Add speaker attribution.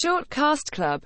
Speaker 1: Shortcast Club.